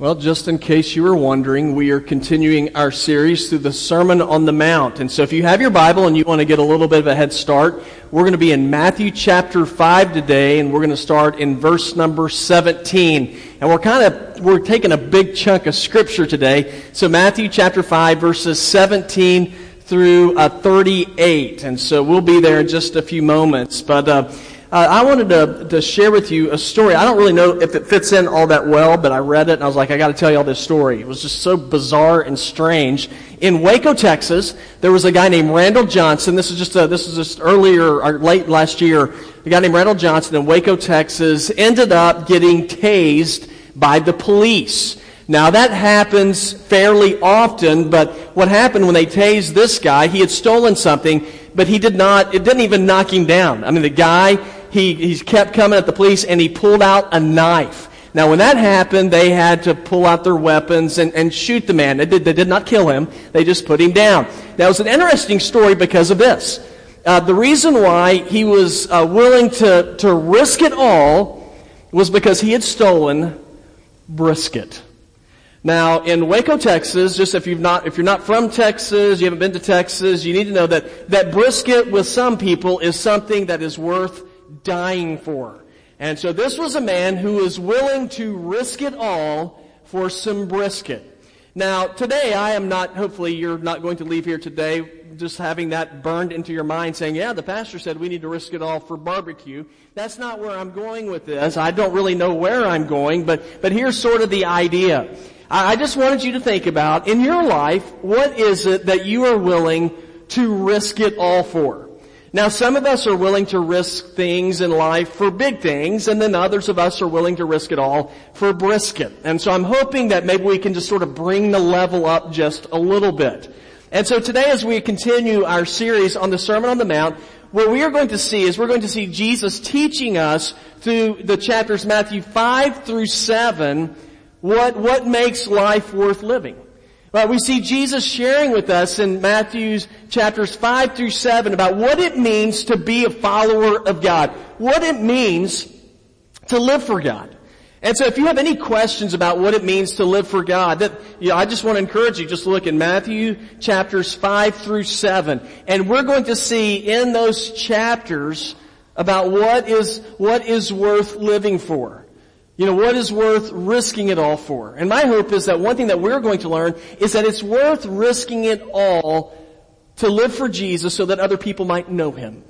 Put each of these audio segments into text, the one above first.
Well, just in case you were wondering, we are continuing our series through the Sermon on the Mount. And so if you have your Bible and you want to get a little bit of a head start, we're going to be in Matthew chapter 5 today, and we're going to start in verse number 17. And we're kind of, we're taking a big chunk of scripture today. So Matthew chapter 5 verses 17 through uh, 38. And so we'll be there in just a few moments. But, uh, uh, I wanted to, to share with you a story. I don't really know if it fits in all that well, but I read it and I was like, I got to tell you all this story. It was just so bizarre and strange. In Waco, Texas, there was a guy named Randall Johnson. This is just a, this is just earlier or late last year. A guy named Randall Johnson in Waco, Texas, ended up getting tased by the police. Now that happens fairly often, but what happened when they tased this guy? He had stolen something, but he did not. It didn't even knock him down. I mean, the guy he, he kept coming at the police and he pulled out a knife. Now, when that happened, they had to pull out their weapons and, and shoot the man. They did, they did not kill him. They just put him down. That was an interesting story because of this. Uh, the reason why he was uh, willing to, to risk it all was because he had stolen brisket. Now, in Waco, Texas, just if you've not, if you're not from Texas, you haven't been to Texas, you need to know that, that brisket with some people is something that is worth dying for. And so this was a man who was willing to risk it all for some brisket. Now, today I am not, hopefully you're not going to leave here today just having that burned into your mind saying, yeah, the pastor said we need to risk it all for barbecue. That's not where I'm going with this. I don't really know where I'm going, but, but here's sort of the idea. I just wanted you to think about, in your life, what is it that you are willing to risk it all for? Now some of us are willing to risk things in life for big things, and then others of us are willing to risk it all for brisket. And so I'm hoping that maybe we can just sort of bring the level up just a little bit. And so today as we continue our series on the Sermon on the Mount, what we are going to see is we're going to see Jesus teaching us through the chapters Matthew 5 through 7 what, what makes life worth living. We see Jesus sharing with us in Matthew's chapters 5 through 7 about what it means to be a follower of God. What it means to live for God. And so if you have any questions about what it means to live for God, that, you know, I just want to encourage you, just look in Matthew chapters 5 through 7. And we're going to see in those chapters about what is, what is worth living for. You know, what is worth risking it all for? And my hope is that one thing that we're going to learn is that it's worth risking it all to live for Jesus so that other people might know Him.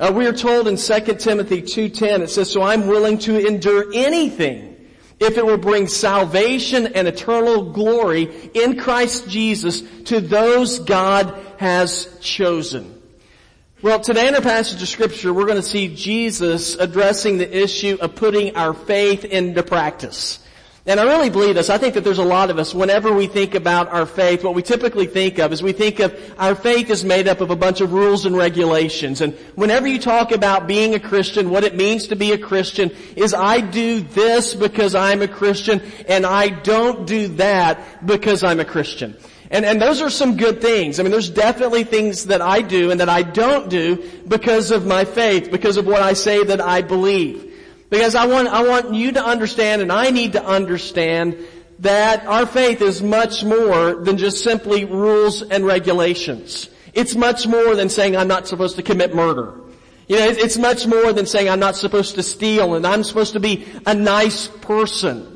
Uh, we are told in 2 Timothy 2.10, it says, So I'm willing to endure anything if it will bring salvation and eternal glory in Christ Jesus to those God has chosen. Well, today in our passage of scripture, we're going to see Jesus addressing the issue of putting our faith into practice. And I really believe this. I think that there's a lot of us, whenever we think about our faith, what we typically think of is we think of our faith is made up of a bunch of rules and regulations. And whenever you talk about being a Christian, what it means to be a Christian is I do this because I'm a Christian and I don't do that because I'm a Christian. And, and those are some good things. I mean, there's definitely things that I do and that I don't do because of my faith, because of what I say that I believe. Because I want, I want you to understand and I need to understand that our faith is much more than just simply rules and regulations. It's much more than saying I'm not supposed to commit murder. You know, it's much more than saying I'm not supposed to steal and I'm supposed to be a nice person.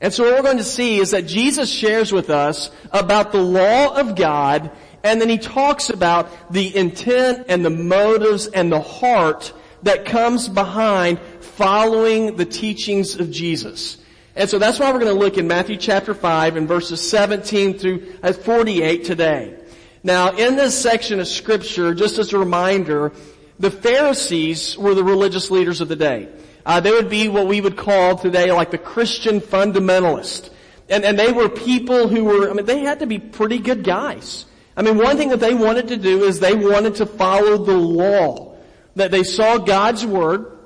And so what we're going to see is that Jesus shares with us about the law of God and then he talks about the intent and the motives and the heart that comes behind following the teachings of Jesus. And so that's why we're going to look in Matthew chapter 5 and verses 17 through uh, 48 today. Now in this section of scripture, just as a reminder, the Pharisees were the religious leaders of the day. Uh, they would be what we would call today like the Christian fundamentalist. And, and they were people who were, I mean, they had to be pretty good guys. I mean, one thing that they wanted to do is they wanted to follow the law. That they saw God's word,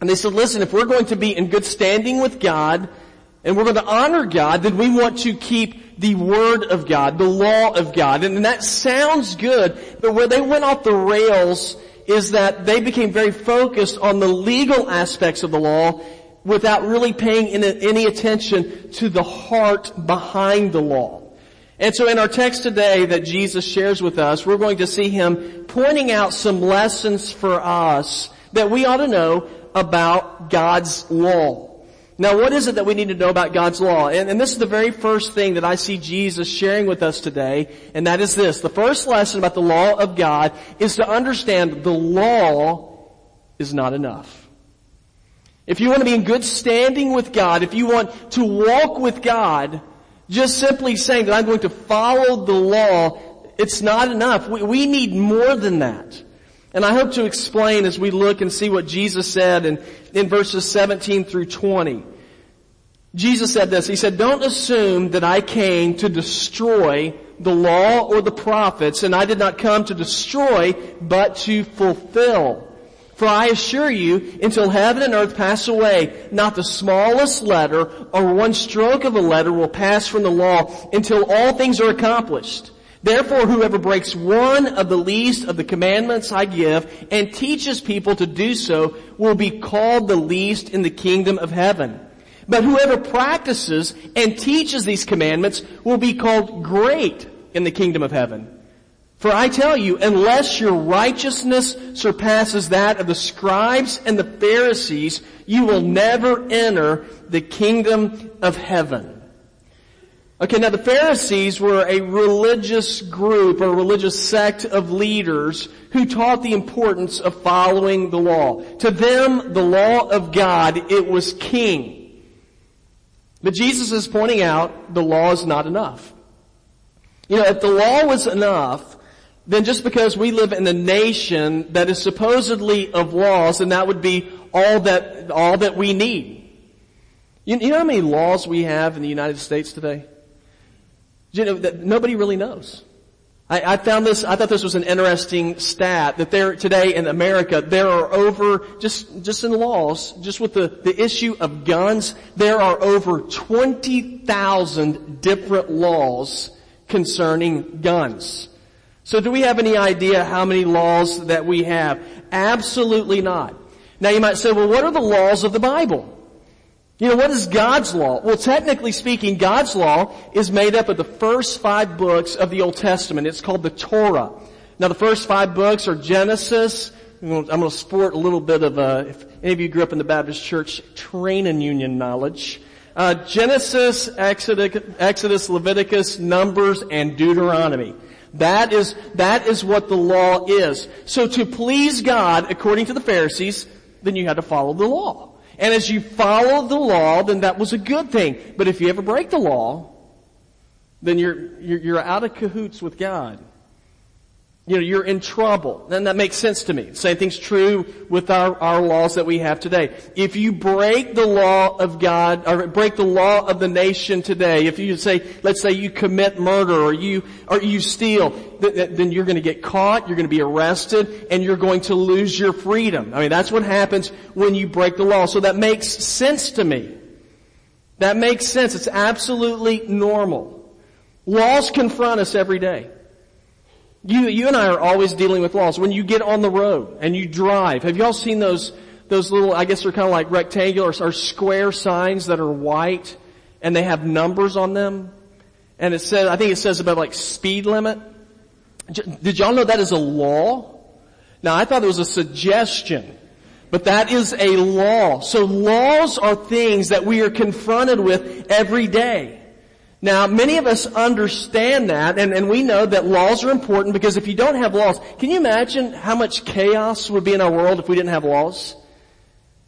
and they said, listen, if we're going to be in good standing with God, and we're going to honor God, then we want to keep the Word of God, the law of God. And, that sounds good, but where they went off the rails is that they became very focused on the legal aspects of the law without really paying any attention to the heart behind the law. And so in our text today that Jesus shares with us, we're going to see him pointing out some lessons for us that we ought to know about God's law. Now what is it that we need to know about God's law? And, and, this is the very first thing that I see Jesus sharing with us today, and that is this. The first lesson about the law of God is to understand the law is not enough. If you want to be in good standing with God, if you want to walk with God, just simply saying that I'm going to follow the law, it's not enough. We, we need more than that. And I hope to explain as we look and see what Jesus said in, in verses 17 through 20. Jesus said this, He said, don't assume that I came to destroy the law or the prophets, and I did not come to destroy, but to fulfill. For I assure you, until heaven and earth pass away, not the smallest letter or one stroke of a letter will pass from the law until all things are accomplished. Therefore, whoever breaks one of the least of the commandments I give and teaches people to do so will be called the least in the kingdom of heaven. But whoever practices and teaches these commandments will be called great in the kingdom of heaven. For I tell you, unless your righteousness surpasses that of the scribes and the Pharisees, you will never enter the kingdom of heaven. Okay, now the Pharisees were a religious group, or a religious sect of leaders who taught the importance of following the law. To them, the law of God, it was king. But Jesus is pointing out the law is not enough. You know, if the law was enough, then just because we live in a nation that is supposedly of laws, then that would be all that, all that we need. You, you know how many laws we have in the United States today? You know, nobody really knows. I, I, found this, I thought this was an interesting stat that there, today in America, there are over, just, just in laws, just with the, the issue of guns, there are over 20,000 different laws concerning guns. So do we have any idea how many laws that we have? Absolutely not. Now you might say, well what are the laws of the Bible? You know, what is God's law? Well, technically speaking, God's law is made up of the first five books of the Old Testament. It's called the Torah. Now the first five books are Genesis. I'm going to sport a little bit of, uh, if any of you grew up in the Baptist church, training union knowledge. Uh, Genesis, Exodus, Exodus, Leviticus, Numbers, and Deuteronomy. That is, that is what the law is. So to please God, according to the Pharisees, then you had to follow the law. And as you follow the law, then that was a good thing. But if you ever break the law, then you're, you're, you're out of cahoots with God you know, you're in trouble. And that makes sense to me. Same thing's true with our, our laws that we have today. If you break the law of God, or break the law of the nation today, if you say, let's say you commit murder or you, or you steal, then you're to get caught, you're to be arrested, and you're going to lose your freedom. I mean, that's what happens when you break the law. So that makes sense to me. That makes sense. It's absolutely normal. Laws confront us every day. You, you and I are always dealing with laws. When you get on the road and you drive, have y'all seen those, those little, I guess they're kind of like rectangular or square signs that are white and they have numbers on them? And it says, I think it says about like speed limit. Did y'all know that is a law? Now I thought it was a suggestion. But that is a law. So laws are things that we are confronted with every day. Now, many of us understand that, and, and we know that laws are important because if you don't have laws, can you imagine how much chaos would be in our world if we didn't have laws?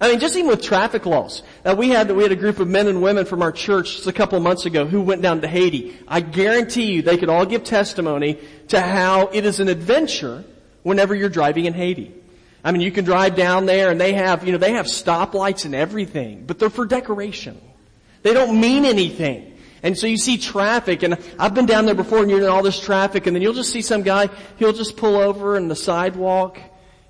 I mean, just even with traffic laws. Uh, we had we had a group of men and women from our church just a couple of months ago who went down to Haiti. I guarantee you, they could all give testimony to how it is an adventure whenever you're driving in Haiti. I mean, you can drive down there and they have, you know, they have stoplights and everything, but they're for decoration. They don't mean anything. And so you see traffic, and I've been down there before and you're in all this traffic, and then you'll just see some guy, he'll just pull over in the sidewalk,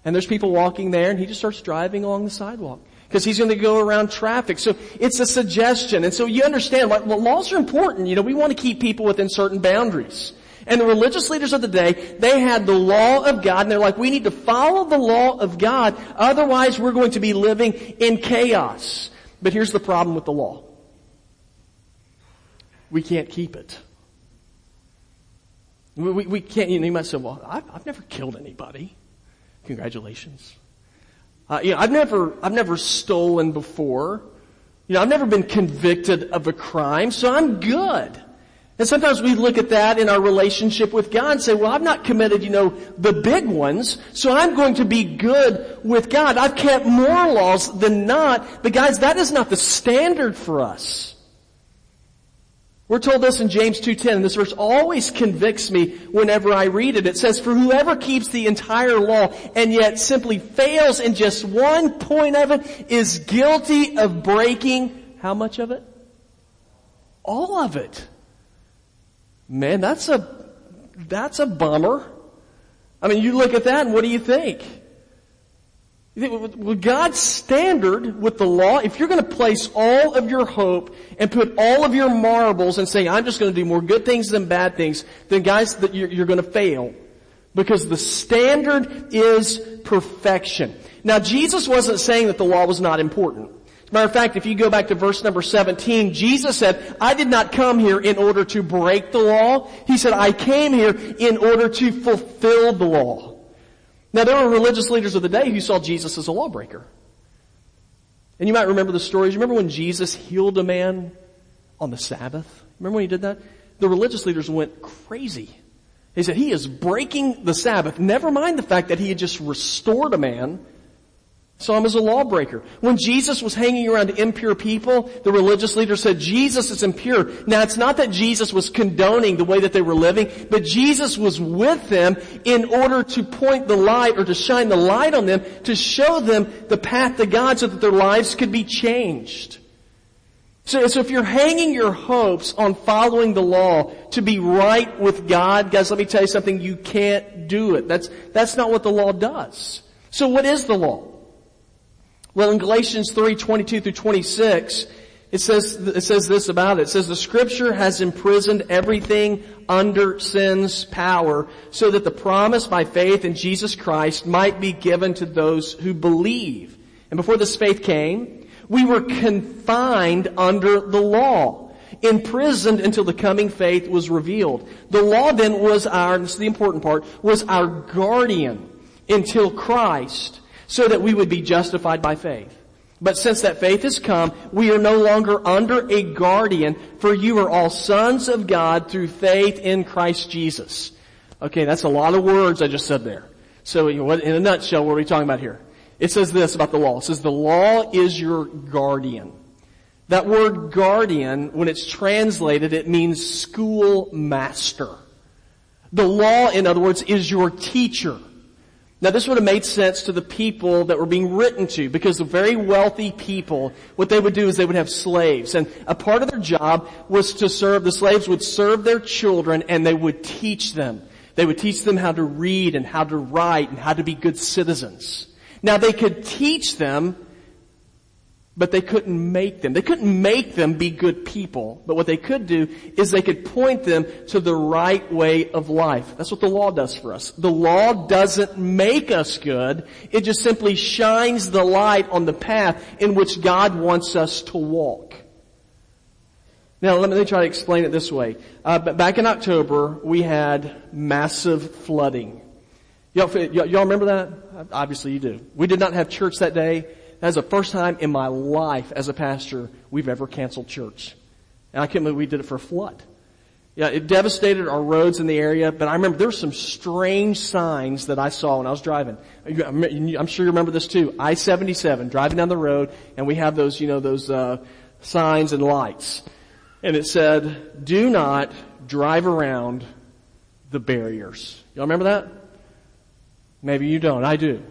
and there's people walking there, and he just starts driving along the sidewalk. Because he's going to go around traffic. So it's a suggestion. And so you understand, like, well, laws are important. You know, we want to keep people within certain boundaries. And the religious leaders of the day, they had the law of God, and they're like, we need to follow the law of God, otherwise we're going to be living in chaos. But here's the problem with the law. We can't keep it. We, we, we can't, you, know, you might say, well, I've, I've never killed anybody. Congratulations. Uh, you know, I've never, I've never stolen before. You know, I've never been convicted of a crime, so I'm good. And sometimes we look at that in our relationship with God and say, well, I've not committed, you know, the big ones, so I'm going to be good with God. I've kept more laws than not. But guys, that is not the standard for us. We're told this in James 2.10, and this verse always convicts me whenever I read it. It says, for whoever keeps the entire law and yet simply fails in just one point of it is guilty of breaking, how much of it? All of it. Man, that's a, that's a bummer. I mean, you look at that and what do you think? With God's standard with the law, if you're going to place all of your hope and put all of your marbles and say, I'm just going to do more good things than bad things, then guys, you're, you're going to fail. Because the standard is perfection. Now Jesus wasn't saying that the law was not important. Matter of fact, if you go back to verse number 17, Jesus said, I did not come here in order to break the law. He said, I came here in order to fulfill the law. Now there were religious leaders of the day who saw Jesus as a lawbreaker. And you might remember the stories. Remember when Jesus healed a man on the Sabbath? Remember when he did that? The religious leaders went crazy. They said, he is breaking the Sabbath. Never mind the fact that he had just restored a man Saw him as a lawbreaker. When Jesus was hanging around impure people, the religious leaders said, Jesus is impure. Now it's not that Jesus was condoning the way that they were living, but Jesus was with them in order to point the light or to shine the light on them to show them the path to God so that their lives could be changed. So, so if you're hanging your hopes on following the law to be right with God, guys, let me tell you something, you can't do it. That's, that's not what the law does. So what is the law? Well, in Galatians 3, 22 through 26, it says, it says this about it. It says, the scripture has imprisoned everything under sin's power so that the promise by faith in Jesus Christ might be given to those who believe. And before this faith came, we were confined under the law, imprisoned until the coming faith was revealed. The law then was our, this is the important part, was our guardian until Christ so that we would be justified by faith. But since that faith has come, we are no longer under a guardian, for you are all sons of God through faith in Christ Jesus. Okay, that's a lot of words I just said there. So in a nutshell, what are we talking about here? It says this about the law. It says the law is your guardian. That word guardian, when it's translated, it means schoolmaster. The law, in other words, is your teacher. Now this would have made sense to the people that were being written to because the very wealthy people, what they would do is they would have slaves and a part of their job was to serve, the slaves would serve their children and they would teach them. They would teach them how to read and how to write and how to be good citizens. Now they could teach them but they couldn't make them. They couldn't make them be good people. But what they could do is they could point them to the right way of life. That's what the law does for us. The law doesn't make us good. It just simply shines the light on the path in which God wants us to walk. Now let me try to explain it this way. Uh, back in October, we had massive flooding. Y'all, y'all remember that? Obviously you do. We did not have church that day. That's the first time in my life as a pastor we've ever canceled church. And I can't believe we did it for a flood. Yeah, it devastated our roads in the area, but I remember there were some strange signs that I saw when I was driving. I'm sure you remember this too. I-77, driving down the road, and we have those, you know, those, uh, signs and lights. And it said, do not drive around the barriers. Y'all remember that? Maybe you don't. I do.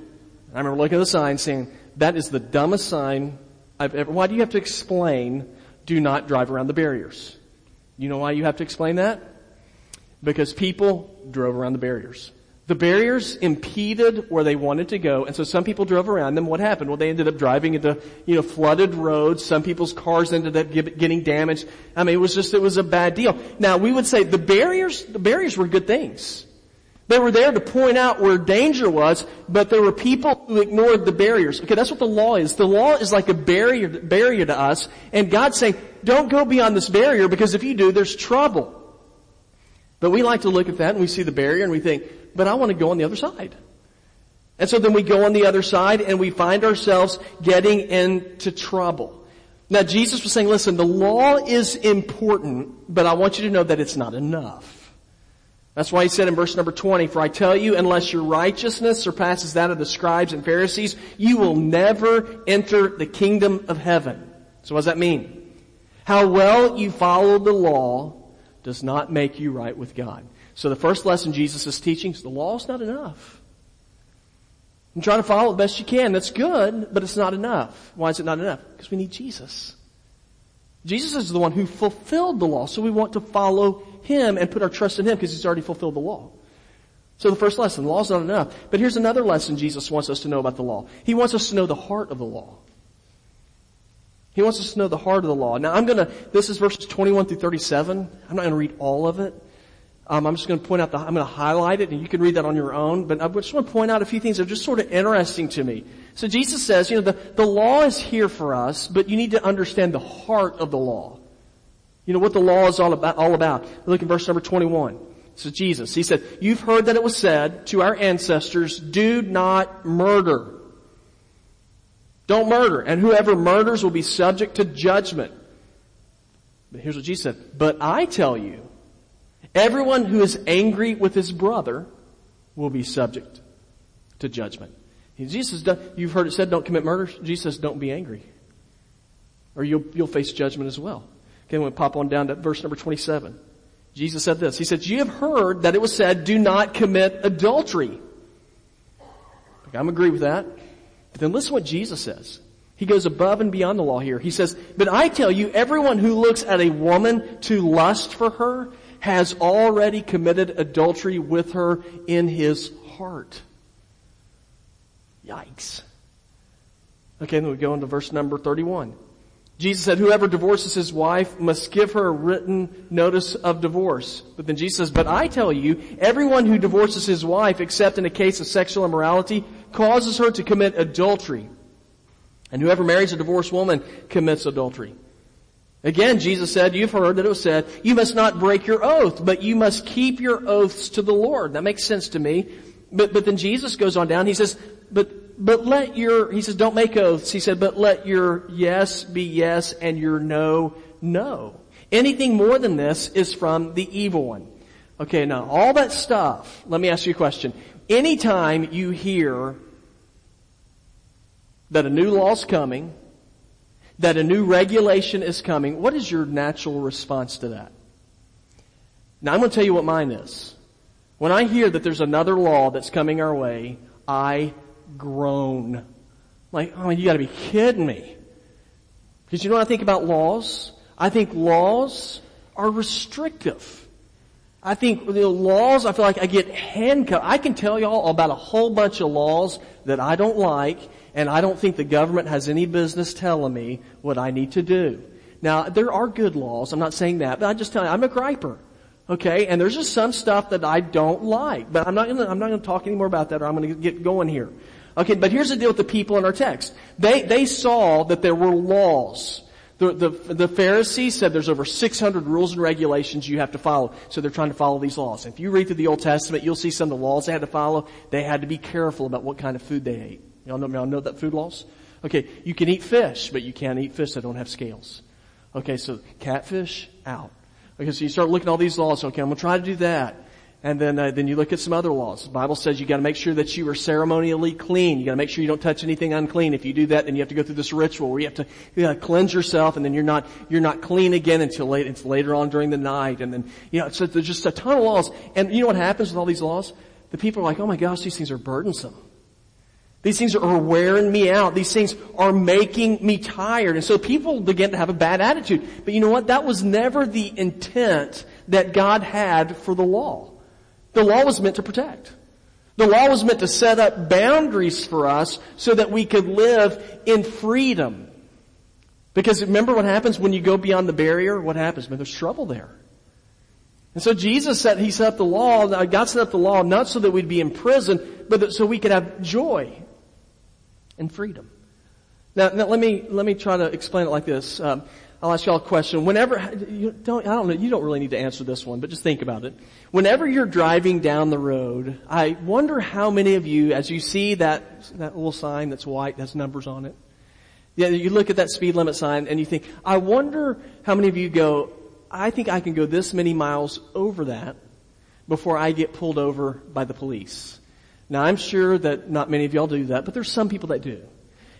I remember looking at the sign saying, that is the dumbest sign I've ever, why do you have to explain do not drive around the barriers? You know why you have to explain that? Because people drove around the barriers. The barriers impeded where they wanted to go, and so some people drove around them. What happened? Well, they ended up driving into, you know, flooded roads. Some people's cars ended up getting damaged. I mean, it was just, it was a bad deal. Now, we would say the barriers, the barriers were good things. They were there to point out where danger was, but there were people who ignored the barriers. Okay, that's what the law is. The law is like a barrier, barrier to us, and God's saying, don't go beyond this barrier because if you do, there's trouble. But we like to look at that and we see the barrier and we think, but I want to go on the other side. And so then we go on the other side and we find ourselves getting into trouble. Now Jesus was saying, listen, the law is important, but I want you to know that it's not enough. That's why he said in verse number 20, For I tell you, unless your righteousness surpasses that of the scribes and Pharisees, you will never enter the kingdom of heaven. So what does that mean? How well you follow the law does not make you right with God. So the first lesson Jesus is teaching is the law is not enough. I'm trying to follow it the best you can. That's good, but it's not enough. Why is it not enough? Because we need Jesus. Jesus is the one who fulfilled the law, so we want to follow Him and put our trust in Him because He's already fulfilled the law. So the first lesson, the law is not enough. But here's another lesson Jesus wants us to know about the law. He wants us to know the heart of the law. He wants us to know the heart of the law. Now I'm gonna, this is verses 21 through 37. I'm not gonna read all of it. Um, I'm just going to point out the, I'm going to highlight it and you can read that on your own, but I just want to point out a few things that are just sort of interesting to me. So Jesus says, you know, the, the law is here for us, but you need to understand the heart of the law. You know what the law is all about, all about. Look in verse number 21. So Jesus, he said, you've heard that it was said to our ancestors, do not murder. Don't murder. And whoever murders will be subject to judgment. But here's what Jesus said. But I tell you, Everyone who is angry with his brother will be subject to judgment. Jesus, you've heard it said, don't commit murder. Jesus don't be angry. Or you'll, you'll face judgment as well. Okay, we'll pop on down to verse number 27. Jesus said this. He said, you have heard that it was said, do not commit adultery. I'm agree with that. But then listen what Jesus says. He goes above and beyond the law here. He says, but I tell you, everyone who looks at a woman to lust for her has already committed adultery with her in his heart. Yikes. Okay, then we go into verse number 31. Jesus said, whoever divorces his wife must give her a written notice of divorce. But then Jesus says, but I tell you, everyone who divorces his wife, except in a case of sexual immorality, causes her to commit adultery. And whoever marries a divorced woman commits adultery. Again, Jesus said, you've heard that it was said, you must not break your oath, but you must keep your oaths to the Lord. That makes sense to me. But, but then Jesus goes on down, he says, but, but let your, he says, don't make oaths. He said, but let your yes be yes and your no, no. Anything more than this is from the evil one. Okay, now all that stuff, let me ask you a question. Anytime you hear that a new law's coming, that a new regulation is coming, what is your natural response to that? Now I'm going to tell you what mine is. When I hear that there's another law that's coming our way, I groan. Like, oh, you gotta be kidding me. Because you know what I think about laws? I think laws are restrictive. I think the laws, I feel like I get handcuffed. I can tell y'all about a whole bunch of laws that I don't like and I don't think the government has any business telling me what I need to do. Now, there are good laws. I'm not saying that, but I just tell you, I'm a griper. Okay, and there's just some stuff that I don't like, but I'm not gonna, I'm not gonna talk anymore about that or I'm gonna get going here. Okay, but here's the deal with the people in our text. They, they saw that there were laws. The, the, the Pharisees said there's over 600 rules and regulations you have to follow. So they're trying to follow these laws. If you read through the Old Testament, you'll see some of the laws they had to follow. They had to be careful about what kind of food they ate. Y'all know, y'all know that food laws? Okay, you can eat fish, but you can't eat fish that don't have scales. Okay, so catfish, out. Okay, so you start looking at all these laws. Okay, I'm gonna try to do that. And then, uh, then you look at some other laws. The Bible says you gotta make sure that you are ceremonially clean. You gotta make sure you don't touch anything unclean. If you do that, then you have to go through this ritual where you have to you know, cleanse yourself and then you're not, you're not clean again until late, until later on during the night. And then, you know, so there's just a ton of laws. And you know what happens with all these laws? The people are like, oh my gosh, these things are burdensome. These things are wearing me out. These things are making me tired. And so people begin to have a bad attitude. But you know what? That was never the intent that God had for the law. The law was meant to protect. The law was meant to set up boundaries for us so that we could live in freedom. Because remember what happens when you go beyond the barrier? What happens? Man, there's trouble there. And so Jesus said, He set up the law, God set up the law not so that we'd be in prison, but that, so we could have joy and freedom. Now, now let me, let me try to explain it like this. Um, I'll ask y'all a question. Whenever, you don't, I don't know, you don't really need to answer this one, but just think about it. Whenever you're driving down the road, I wonder how many of you, as you see that, that little sign that's white, has numbers on it. Yeah, you look at that speed limit sign and you think, I wonder how many of you go, I think I can go this many miles over that before I get pulled over by the police. Now I'm sure that not many of y'all do that, but there's some people that do.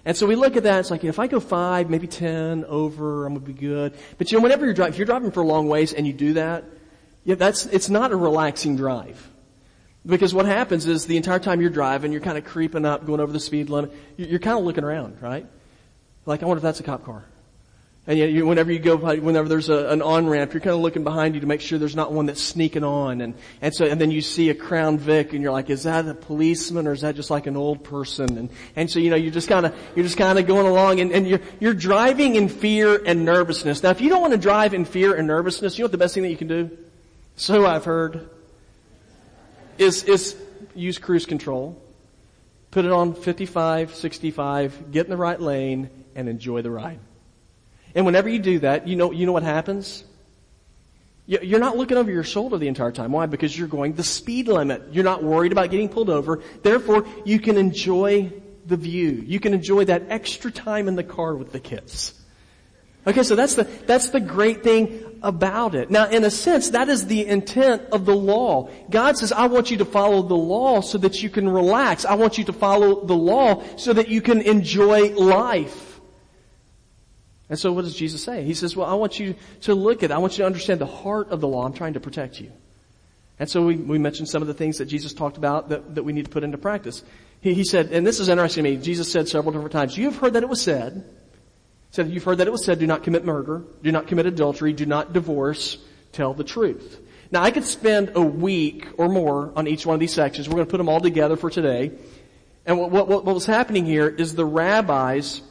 And so we look at that, it's like, you know, if I go five, maybe ten over, I'm gonna be good. But you know, whenever you're driving, if you're driving for long ways and you do that, yeah, that's, it's not a relaxing drive. Because what happens is the entire time you're driving, you're kind of creeping up, going over the speed limit, you're kind of looking around, right? Like, I wonder if that's a cop car. And yet, you, whenever you go, whenever there's a, an on ramp, you're kind of looking behind you to make sure there's not one that's sneaking on. And and so, and then you see a Crown Vic, and you're like, is that a policeman or is that just like an old person? And and so you know, you're just kind of you're just kind of going along, and, and you're you're driving in fear and nervousness. Now, if you don't want to drive in fear and nervousness, you know what the best thing that you can do? So I've heard. Is is use cruise control. Put it on 55, 65, get in the right lane, and enjoy the ride. And whenever you do that, you know, you know what happens? You're not looking over your shoulder the entire time. Why? Because you're going the speed limit. You're not worried about getting pulled over. Therefore, you can enjoy the view. You can enjoy that extra time in the car with the kids. Okay, so that's the, that's the great thing about it. Now, in a sense, that is the intent of the law. God says, I want you to follow the law so that you can relax. I want you to follow the law so that you can enjoy life. And so what does Jesus say? He says, well, I want you to look at. I want you to understand the heart of the law. I'm trying to protect you. And so we, we mentioned some of the things that Jesus talked about that, that we need to put into practice. He, he said, and this is interesting to me, Jesus said several different times, you have heard that it was said, said, you've heard that it was said, do not commit murder, do not commit adultery, do not divorce, tell the truth. Now I could spend a week or more on each one of these sections. We're going to put them all together for today. And what, what, what was happening here is the rabbis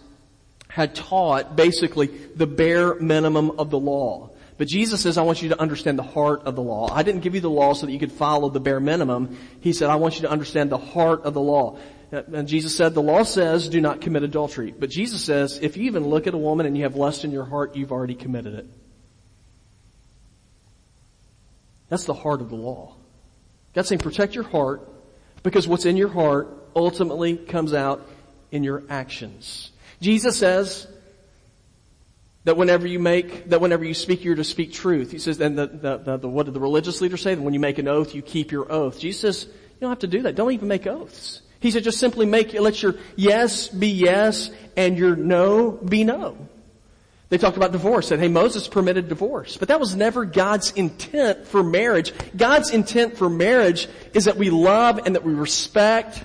had taught basically the bare minimum of the law. But Jesus says, I want you to understand the heart of the law. I didn't give you the law so that you could follow the bare minimum. He said, I want you to understand the heart of the law. And Jesus said, the law says, do not commit adultery. But Jesus says, if you even look at a woman and you have lust in your heart, you've already committed it. That's the heart of the law. God's saying protect your heart because what's in your heart ultimately comes out in your actions. Jesus says that whenever you make, that whenever you speak, you're to speak truth. He says, and the, the, the, what did the religious leaders say? That when you make an oath, you keep your oath. Jesus says, you don't have to do that. Don't even make oaths. He said, just simply make, let your yes be yes and your no be no. They talked about divorce, said, hey, Moses permitted divorce. But that was never God's intent for marriage. God's intent for marriage is that we love and that we respect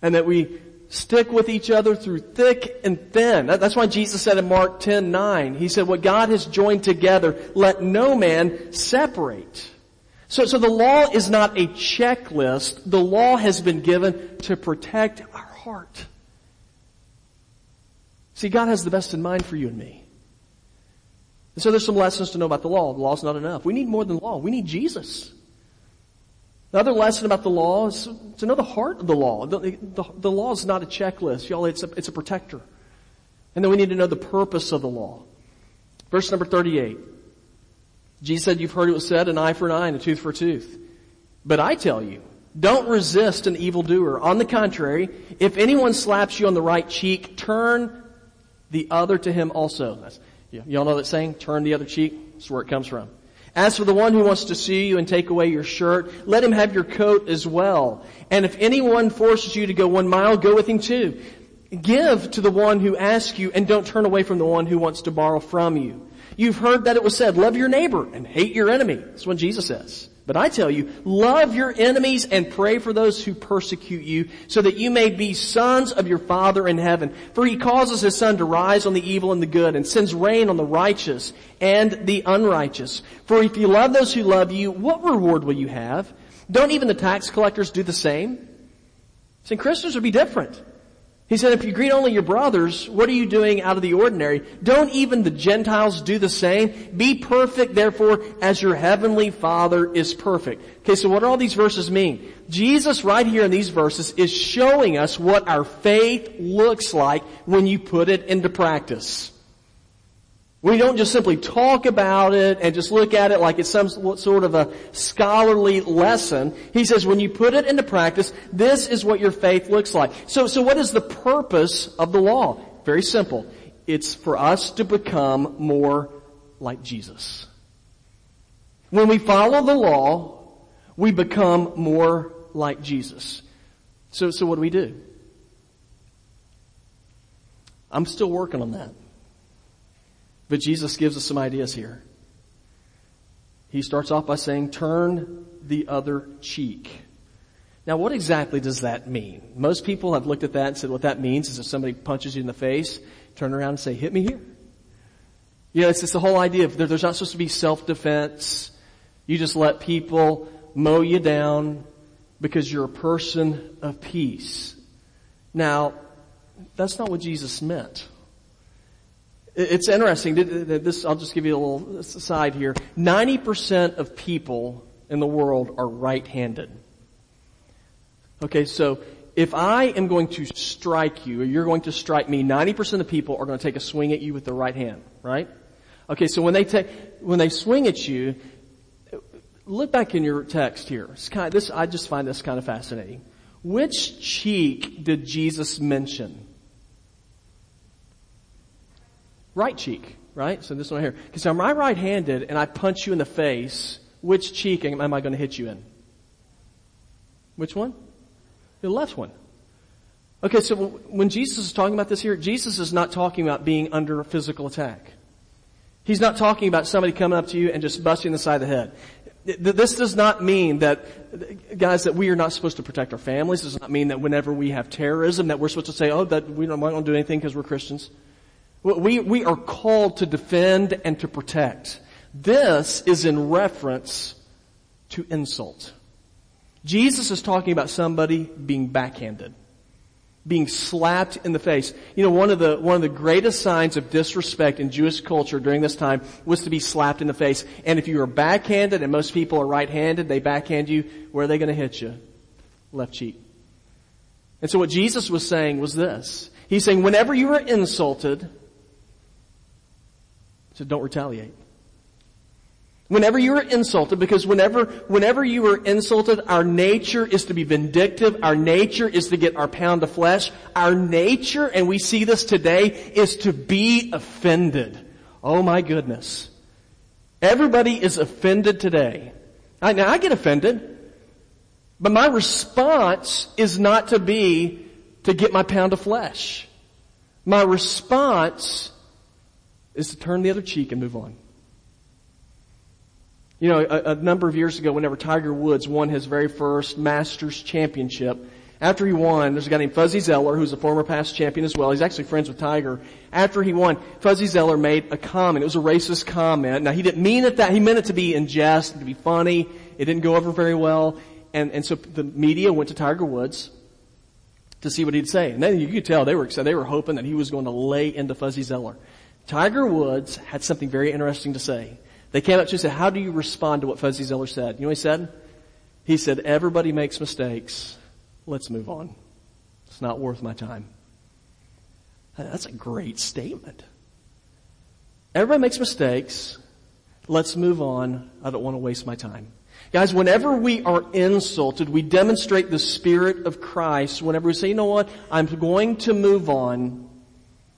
and that we stick with each other through thick and thin. That's why Jesus said in Mark 10, 9, He said, what God has joined together, let no man separate. So, so the law is not a checklist. The law has been given to protect our heart. See, God has the best in mind for you and me. And so there's some lessons to know about the law. The law's not enough. We need more than law. We need Jesus. The other lesson about the law is to know the heart of the law. The, the, the law is not a checklist, y'all. It's a, it's a protector. And then we need to know the purpose of the law. Verse number 38. Jesus said, you've heard it was said, an eye for an eye and a tooth for a tooth. But I tell you, don't resist an evildoer. On the contrary, if anyone slaps you on the right cheek, turn the other to him also. That's, y'all know that saying? Turn the other cheek? That's where it comes from. As for the one who wants to sue you and take away your shirt, let him have your coat as well. And if anyone forces you to go one mile, go with him too. Give to the one who asks you and don't turn away from the one who wants to borrow from you. You've heard that it was said, love your neighbor and hate your enemy. That's what Jesus says. But I tell you, love your enemies and pray for those who persecute you so that you may be sons of your Father in heaven. For he causes his sun to rise on the evil and the good and sends rain on the righteous and the unrighteous. For if you love those who love you, what reward will you have? Don't even the tax collectors do the same? See, Christians would be different. He said, if you greet only your brothers, what are you doing out of the ordinary? Don't even the Gentiles do the same? Be perfect, therefore, as your heavenly Father is perfect. Okay, so what do all these verses mean? Jesus right here in these verses is showing us what our faith looks like when you put it into practice. We don't just simply talk about it and just look at it like it's some sort of a scholarly lesson. He says when you put it into practice, this is what your faith looks like. So, so what is the purpose of the law? Very simple. It's for us to become more like Jesus. When we follow the law, we become more like Jesus. So, so what do we do? I'm still working on that. But Jesus gives us some ideas here. He starts off by saying, turn the other cheek. Now what exactly does that mean? Most people have looked at that and said what that means is if somebody punches you in the face, turn around and say, hit me here. You know, it's just the whole idea of there's not supposed to be self-defense. You just let people mow you down because you're a person of peace. Now, that's not what Jesus meant. It's interesting. This, I'll just give you a little aside here. 90% of people in the world are right-handed. Okay, so if I am going to strike you, or you're going to strike me, 90% of people are going to take a swing at you with the right hand, right? Okay, so when they take, when they swing at you, look back in your text here. Kind of, this, I just find this kind of fascinating. Which cheek did Jesus mention? Right cheek, right? So this one here. Because I'm right-handed and I punch you in the face, which cheek am I going to hit you in? Which one? The left one. Okay, so when Jesus is talking about this here, Jesus is not talking about being under physical attack. He's not talking about somebody coming up to you and just busting the side of the head. This does not mean that, guys, that we are not supposed to protect our families. Does not mean that whenever we have terrorism that we're supposed to say, oh, that we don't, we don't do anything because we're Christians. We, we are called to defend and to protect. This is in reference to insult. Jesus is talking about somebody being backhanded. Being slapped in the face. You know, one of the, one of the greatest signs of disrespect in Jewish culture during this time was to be slapped in the face. And if you are backhanded, and most people are right-handed, they backhand you, where are they gonna hit you? Left cheek. And so what Jesus was saying was this. He's saying whenever you are insulted, so don't retaliate. Whenever you are insulted, because whenever, whenever you are insulted, our nature is to be vindictive. Our nature is to get our pound of flesh. Our nature, and we see this today, is to be offended. Oh my goodness. Everybody is offended today. I, now I get offended, but my response is not to be to get my pound of flesh. My response is to turn the other cheek and move on. You know, a, a, number of years ago, whenever Tiger Woods won his very first Masters championship, after he won, there's a guy named Fuzzy Zoeller, who's a former past champion as well. He's actually friends with Tiger. After he won, Fuzzy Zoeller made a comment. It was a racist comment. Now, he didn't mean it that, he meant it to be in jest, to be funny. It didn't go over very well. And, and so the media went to Tiger Woods to see what he'd say. And then you could tell they were excited. They were hoping that he was going to lay into Fuzzy Zoeller. Tiger Woods had something very interesting to say. They came up to him and said, how do you respond to what Fuzzy Zoeller said? You know what he said? He said, everybody makes mistakes. Let's move on. It's not worth my time. That's a great statement. Everybody makes mistakes. Let's move on. I don't want to waste my time. Guys, whenever we are insulted, we demonstrate the Spirit of Christ whenever we say, you know what, I'm going to move on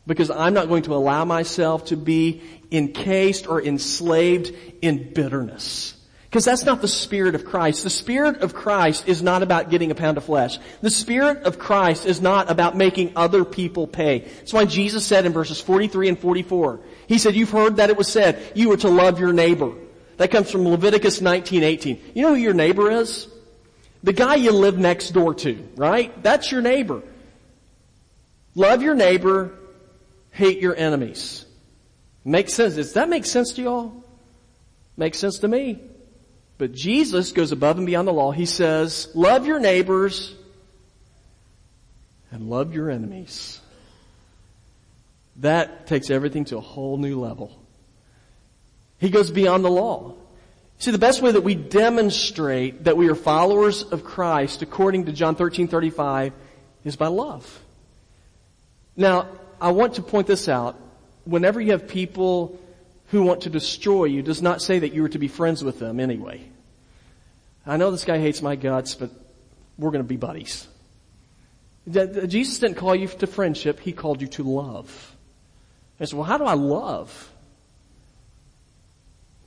because I'm not going to allow myself to be encased or enslaved in bitterness. Because that's not the Spirit of Christ. The Spirit of Christ is not about getting a pound of flesh. The Spirit of Christ is not about making other people pay. That's why Jesus said in verses 43 and 44, He said, you've heard that it was said, you are to love your neighbor. That comes from Leviticus 19:18. You know who your neighbor is? The guy you live next door to, right? That's your neighbor. Love your neighbor hate your enemies. Makes sense. Does that make sense to y'all? Makes sense to me. But Jesus goes above and beyond the law. He says, love your neighbors, and love your enemies. That takes everything to a whole new level. He goes beyond the law. See, the best way that we demonstrate that we are followers of Christ, according to John 13, 35, is by love. Now, I want to point this out. Whenever you have people who want to destroy you, does not say that you are to be friends with them anyway. I know this guy hates my guts, but we're going to be buddies. Jesus didn't call you to friendship, He called you to love. I said, well, how do I love?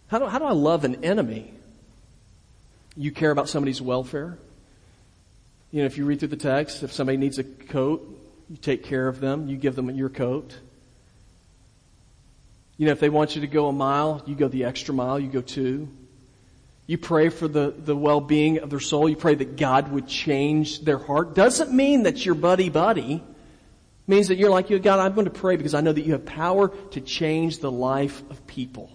How do, how do I love an enemy? You care about somebody's welfare. You know, if you read through the text, if somebody needs a coat, you take care of them, you give them your coat. You know, if they want you to go a mile, you go the extra mile, you go two. You pray for the, the well-being of their soul. You pray that God would change their heart. Doesn't mean that you're buddy buddy. It means that you're like, you God, I'm going to pray because I know that you have power to change the life of people.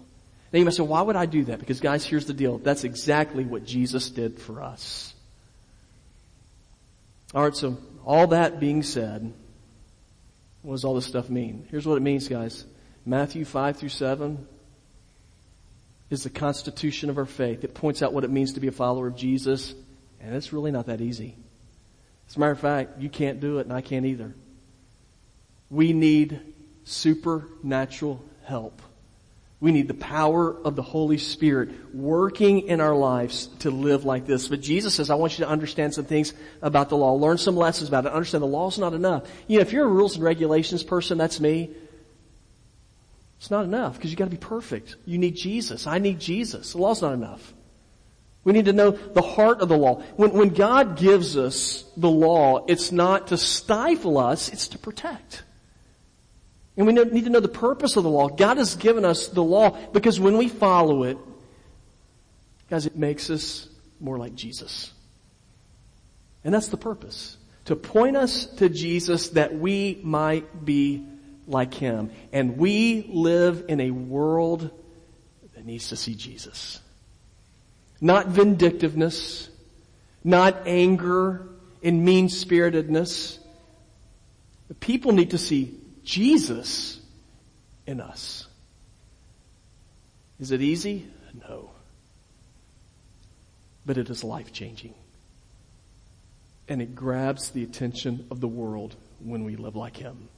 Now you might say, why would I do that? Because guys, here's the deal. That's exactly what Jesus did for us. Alright, so all that being said, what does all this stuff mean? Here's what it means, guys. Matthew 5 through 7 is the constitution of our faith. It points out what it means to be a follower of Jesus, and it's really not that easy. As a matter of fact, you can't do it and I can't either. We need supernatural help. We need the power of the Holy Spirit working in our lives to live like this. But Jesus says, I want you to understand some things about the law. Learn some lessons about it. Understand the law is not enough. You know, if you're a rules and regulations person, that's me. It's not enough because you gotta be perfect. You need Jesus. I need Jesus. The law's not enough. We need to know the heart of the law. When, when God gives us the law, it's not to stifle us, it's to protect. And we need to know the purpose of the law. God has given us the law because when we follow it, guys, it makes us more like Jesus. And that's the purpose. To point us to Jesus that we might be like Him. And we live in a world that needs to see Jesus. Not vindictiveness, not anger and mean-spiritedness. The people need to see Jesus in us. Is it easy? No. But it is life changing. And it grabs the attention of the world when we live like Him.